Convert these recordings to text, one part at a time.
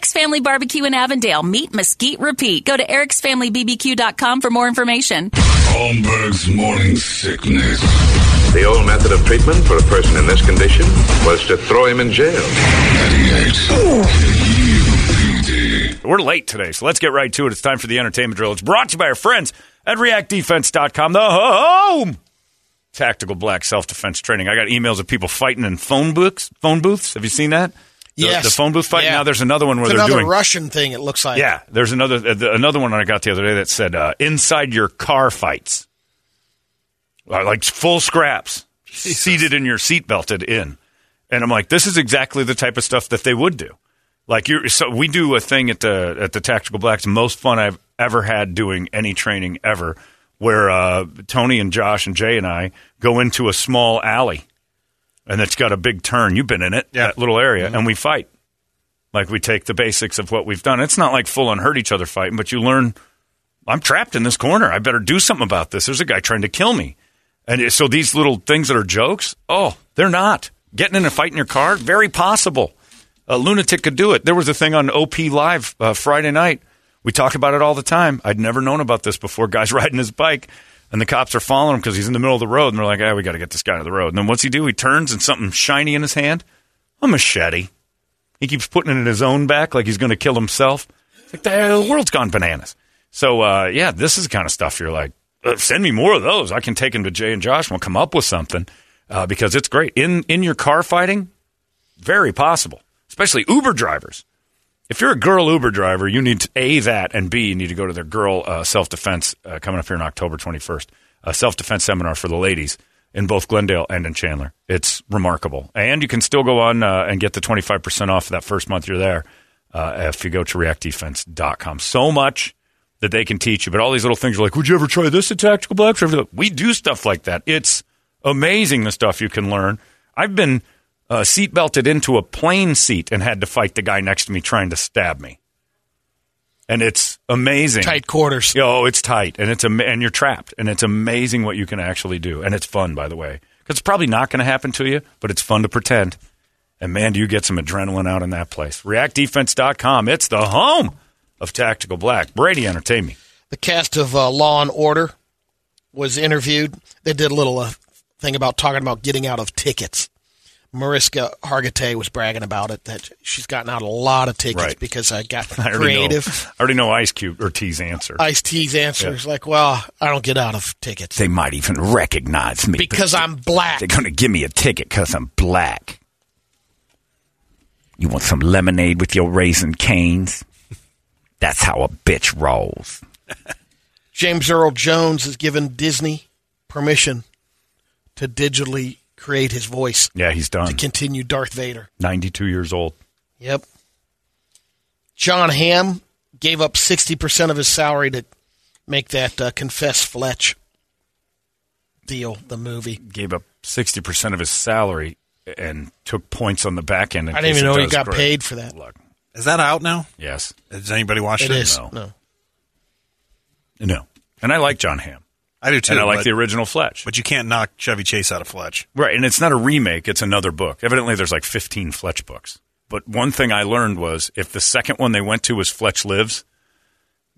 Eric's Family Barbecue in Avondale. Meat Mesquite Repeat. Go to ericsfamilybbq.com for more information. Holmberg's morning sickness. The old method of treatment for a person in this condition was to throw him in jail. 98 We're late today, so let's get right to it. It's time for the entertainment drill. It's brought to you by our friends at reactdefense.com, the home tactical black self defense training. I got emails of people fighting in phone booths. Phone booths. Have you seen that? The, Yes. the phone booth fight. Yeah. Now there's another one where It's they're another doing Russian thing. It looks like. Yeah, there's another uh, the- another one I got the other day that said uh, inside your car fights, Uh, like full scraps, seated in your seat belted in, and I'm like, this is exactly the type of stuff that they would do. Like you, so we do a thing at the at the Tactical Blacks, most fun I've ever had doing any training ever, where uh, Tony and Josh and Jay and I go into a small alley, and it's got a big turn. You've been in it, that little area, and we fight. Like we take the basics of what we've done. It's not like full on hurt each other fighting, but you learn. I'm trapped in this corner. I better do something about this. There's a guy trying to kill me, and so these little things that are jokes, oh, they're not. Getting in a fight in your car, very possible. A lunatic could do it. There was a thing on OP Live uh, Friday night. We talk about it all the time. I'd never known about this before. Guys riding his bike, and the cops are following him because he's in the middle of the road, and they're like, "Ah, we got to get this guy to the road." And then what's he do? He turns and something shiny in his hand, a machete. He keeps putting it in his own back like he's going to kill himself. It's like the world's gone bananas. So uh, yeah, this is the kind of stuff you're like, uh, send me more of those. I can take them to Jay and Josh. and We'll come up with something uh, because it's great in in your car fighting. Very possible, especially Uber drivers. If you're a girl Uber driver, you need to, a that and b you need to go to their girl uh, self defense uh, coming up here on October 21st. A self defense seminar for the ladies in both Glendale and in Chandler. It's remarkable, and you can still go on uh, and get the 25 percent off that first month you're there uh, if you go to reactdefense.com. So much that they can teach you, but all these little things are like, would you ever try this at Tactical Blacks? We do stuff like that. It's amazing the stuff you can learn. I've been uh, seat belted into a plane seat and had to fight the guy next to me trying to stab me. And it's amazing. Tight quarters. Oh, it's tight, and it's am- and you're trapped, and it's amazing what you can actually do, and it's fun, by the way, because it's probably not going to happen to you, but it's fun to pretend. And man, do you get some adrenaline out in that place? ReactDefense.com. It's the home of Tactical Black. Brady, entertain me. The cast of uh, Law and Order was interviewed. They did a little uh, thing about talking about getting out of tickets. Mariska Hargitay was bragging about it that she's gotten out a lot of tickets Right. because I got I creative. Know, I already know Ice Cube or T's answer. Ice T's answer is like, well, I don't get out of tickets they might even recognize me because I'm black. They're going to give me a ticket because I'm black. You want some lemonade with your Raising Cane's? That's how a bitch rolls. James Earl Jones has given Disney permission to digitally create his voice Yeah, he's done. to continue Darth Vader. 92 years old. Yep. Jon Hamm gave up 60% of his salary to make that uh, Confess Fletch deal, the movie. Gave up 60% of his salary and took points on the back end. I didn't even know he got great. paid for that. Look, Is that out now? yes. Has anybody watched It it? is. no. No. No. And I like Jon Hamm. I do too. and I like but, the original Fletch. but you can't knock Chevy Chase out of Fletch. Right, and it's not a remake, it's another book. Evidently there's like 15 Fletch books. But one thing I learned was if the second one they went to was Fletch Lives,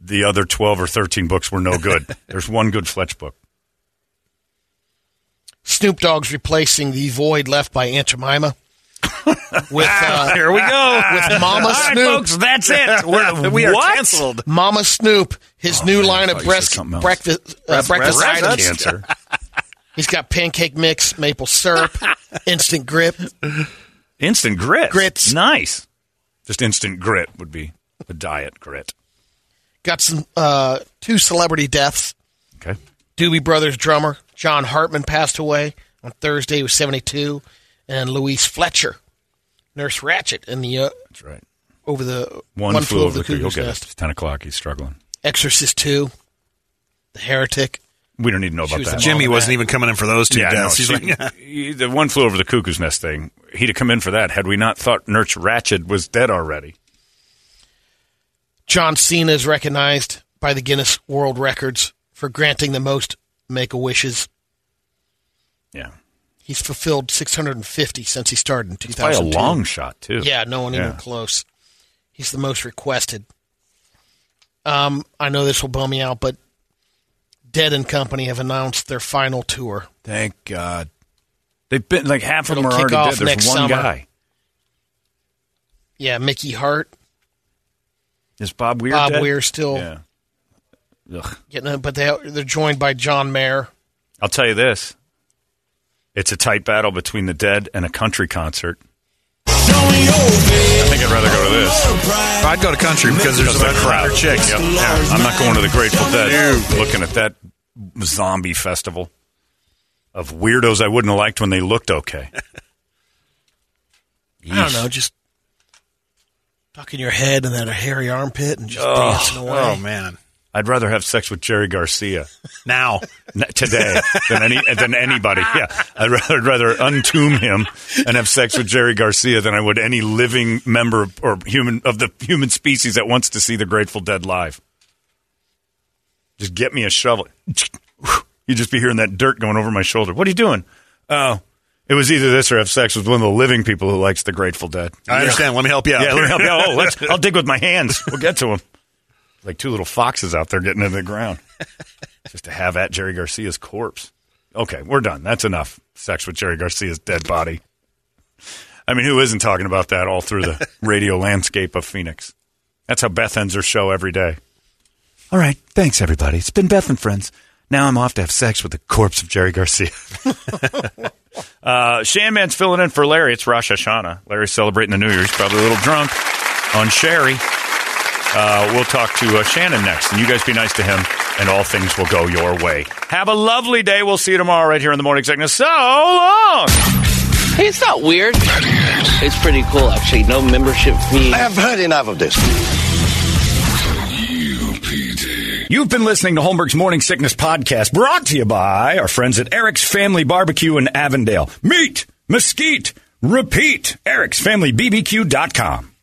the other 12 or 13 books were no good. there's one good Fletch book. Snoop Dogg's replacing the void left by Aunt Jemima with uh, Here we go. with Mama All right, Snoop. folks, that's it. We're, we are what? canceled. Mama Snoop, his new line Oh, of breast, breakfast uh, breakfast breast items. Cancer. He's got pancake mix, maple syrup, instant grip. Instant grit. Grits. Nice. Just instant grit would be a diet grit. Got some uh, two celebrity deaths. Okay. Doobie Brothers drummer John Hartman passed away on Thursday. He was 72. And Louise Fletcher, Nurse Ratched in the uh, That's right. over the One, flew, over the cuckoo's Cuckoo's He'll it. Nest. It's 10 o'clock. He's struggling. Exorcist 2, The Heretic. We don't need to know about was that. Jimmy wasn't that. even coming in for those two yeah, deaths. He's she- like, he- the one flew over the cuckoo's nest thing. He'd have come in for that had we not thought Nurse Ratched was dead already. John Cena is recognized by the Guinness World Records for granting the most make a wishes. Yeah. He's fulfilled 650 since he started in 2002. By a long shot, too. Yeah, no one Yeah. even close. He's the most requested. Um, I know this will bum me out, but Dead and Company have announced their final tour. Thank God. They've been like half of them It'll are already off dead. There's next one summer. guy. Yeah, Mickey Hart, Is Bob Weir Bob dead? Weir still Yeah. Ugh. getting but they they're joined by John Mayer. I'll tell you this. It's a tight battle between the dead and a country concert. I think I'd rather go to this. I'd go to country because there's Because a the crowd. crowd chicks. Yep. Yeah. I'm not going to the Grateful Dead. Looking at that zombie festival of weirdos I wouldn't have liked when they looked okay. I don't know, just tucking your head in that hairy armpit and just dancing away. Oh man! I'd rather have sex with Jerry Garcia Now today than any than anybody. Yeah, I'd rather, I'd rather untomb him and have sex with Jerry Garcia than I would any living member or human of the human species that wants to see the Grateful Dead live. Just get me a shovel. You'd just be hearing that dirt going over my shoulder. What are you doing? Oh, it was either this or have sex with one of the living people who likes the Grateful Dead. I understand. Let me help you out. Yeah, let me help you out. Oh, let's, I'll dig with my hands. We'll get to him. Like two little foxes out there getting into the ground. Just to have at Jerry Garcia's corpse. Okay, we're done. That's enough. Sex with Jerry Garcia's dead body. I mean, who isn't talking about that all through the radio landscape of Phoenix? That's how Beth ends her show every day. All right, thanks everybody. It's been Beth and friends. Now I'm off to have sex with the corpse of Jerry Garcia. uh, Shanman's filling in for Larry. It's Rosh Hashanah. Larry's celebrating the New Year. He's probably a little drunk on Sherry. Uh, we'll talk to uh, Shannon next, and you guys be nice to him, and all things will go your way. Have a lovely day. We'll see you tomorrow right here in the morning sickness. So long. Hey, it's not weird. It's pretty cool, actually. No membership fee. I have heard enough of this. You've been listening to Holmberg's Morning Sickness Podcast, brought to you by our friends at Eric's Family Barbecue in Avondale. Meat, mesquite, repeat. Eric'sFamilyBBQ.com.